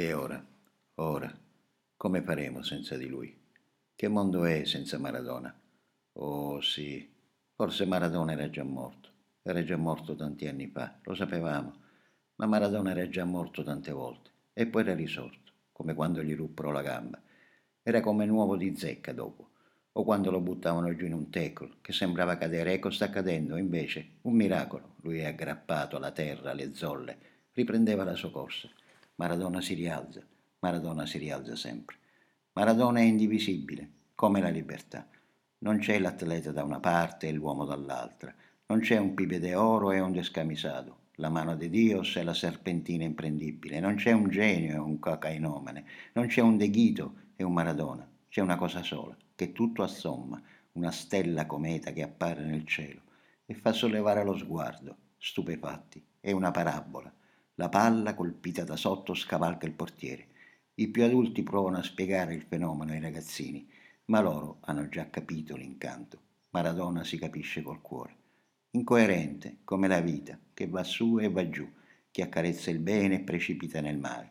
E ora, ora, come faremo senza di lui? Che mondo è senza Maradona? Oh sì, forse Maradona era già morto. Era già morto tanti anni fa, lo sapevamo, ma Maradona era già morto tante volte e poi era risorto, come quando gli ruppero la gamba. Era come nuovo di zecca dopo, o quando lo buttavano giù in un tackle che sembrava cadere. Ecco, sta cadendo, invece, un miracolo. Lui è aggrappato alla terra, alle zolle, riprendeva la sua corsa. Maradona si rialza, Maradona si rialza sempre. Maradona è indivisibile, come la libertà. Non c'è l'atleta da una parte e l'uomo dall'altra. Non c'è un pibe de oro e un descamisato. La mano di Dio è la serpentina imprendibile. Non c'è un genio e un cocainomane. Non c'è un deghito e un Maradona. C'è una cosa sola, che tutto assomma, una stella cometa che appare nel cielo e fa sollevare lo sguardo, stupefatti. È una parabola. La palla colpita da sotto scavalca il portiere. I più adulti provano a spiegare il fenomeno ai ragazzini, ma loro hanno già capito l'incanto. Maradona si capisce col cuore. Incoerente, come la vita, che va su e va giù, che accarezza il bene e precipita nel mare.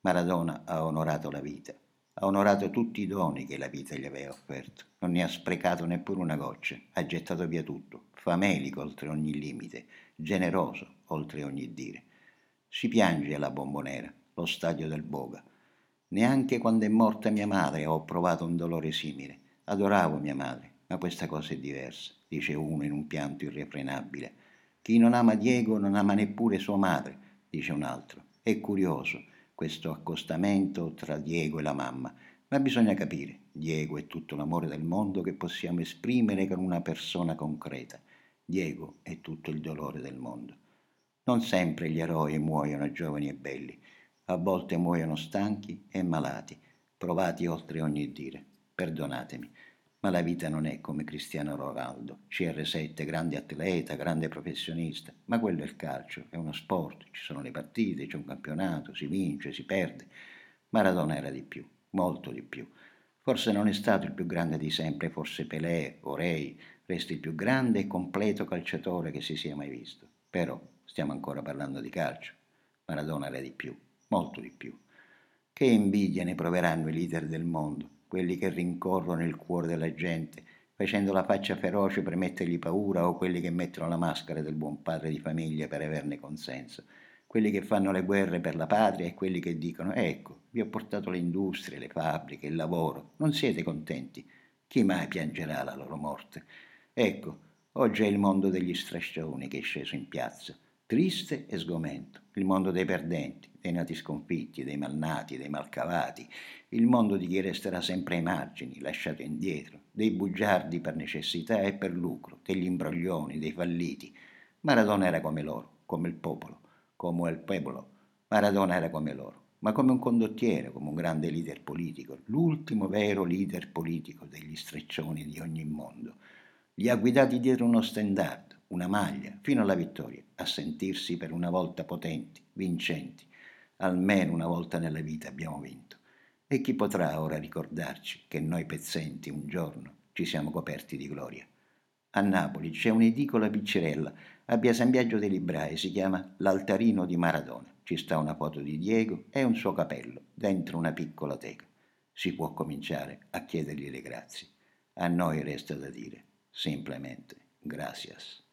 Maradona ha onorato la vita, ha onorato tutti i doni che la vita gli aveva offerto, non ne ha sprecato neppure una goccia, ha gettato via tutto, famelico oltre ogni limite, generoso oltre ogni dire. Si piange alla bombonera, lo stadio del Boga. Neanche quando è morta mia madre ho provato un dolore simile. Adoravo mia madre, ma questa cosa è diversa, dice uno in un pianto irrefrenabile. Chi non ama Diego non ama neppure sua madre, dice un altro. È curioso questo accostamento tra Diego e la mamma, ma bisogna capire, Diego è tutto l'amore del mondo che possiamo esprimere con una persona concreta. Diego è tutto il dolore del mondo. Non sempre gli eroi muoiono giovani e belli, a volte muoiono stanchi e malati, provati oltre ogni dire. Perdonatemi, ma la vita non è come Cristiano Ronaldo, CR7, grande atleta, grande professionista, ma quello è il calcio, è uno sport, ci sono le partite, c'è un campionato, si vince, si perde. Maradona era di più, molto di più. Forse non è stato il più grande di sempre, forse Pelé o Rei resta il più grande e completo calciatore che si sia mai visto. Però stiamo ancora parlando di calcio. Maradona era di più, molto di più. Che invidia ne proveranno i leader del mondo, quelli che rincorrono il cuore della gente, facendo la faccia feroce per mettergli paura, o quelli che mettono la maschera del buon padre di famiglia per averne consenso, quelli che fanno le guerre per la patria e quelli che dicono ecco, vi ho portato le industrie, le fabbriche, il lavoro, non siete contenti, chi mai piangerà la loro morte? Ecco, oggi è il mondo degli strascioni che è sceso in piazza, triste e sgomento, il mondo dei perdenti, dei nati sconfitti, dei malnati, dei malcavati, il mondo di chi resterà sempre ai margini, lasciato indietro, dei bugiardi per necessità e per lucro, degli imbroglioni, dei falliti. Maradona era come loro, come il popolo, come il popolo. Maradona era come loro, ma come un condottiero, come un grande leader politico, l'ultimo vero leader politico degli streccioni di ogni mondo. Li ha guidati dietro uno stendardo, una maglia, fino alla vittoria, a sentirsi per una volta potenti, vincenti. Almeno una volta nella vita abbiamo vinto. E chi potrà ora ricordarci che noi pezzenti un giorno ci siamo coperti di gloria? A Napoli c'è un'edicola piccerella, a Via San Biagio dei Librai, si chiama L'Altarino di Maradona. Ci sta una foto di Diego e un suo capello dentro una piccola teca. Si può cominciare a chiedergli le grazie. A noi resta da dire semplicemente gracias.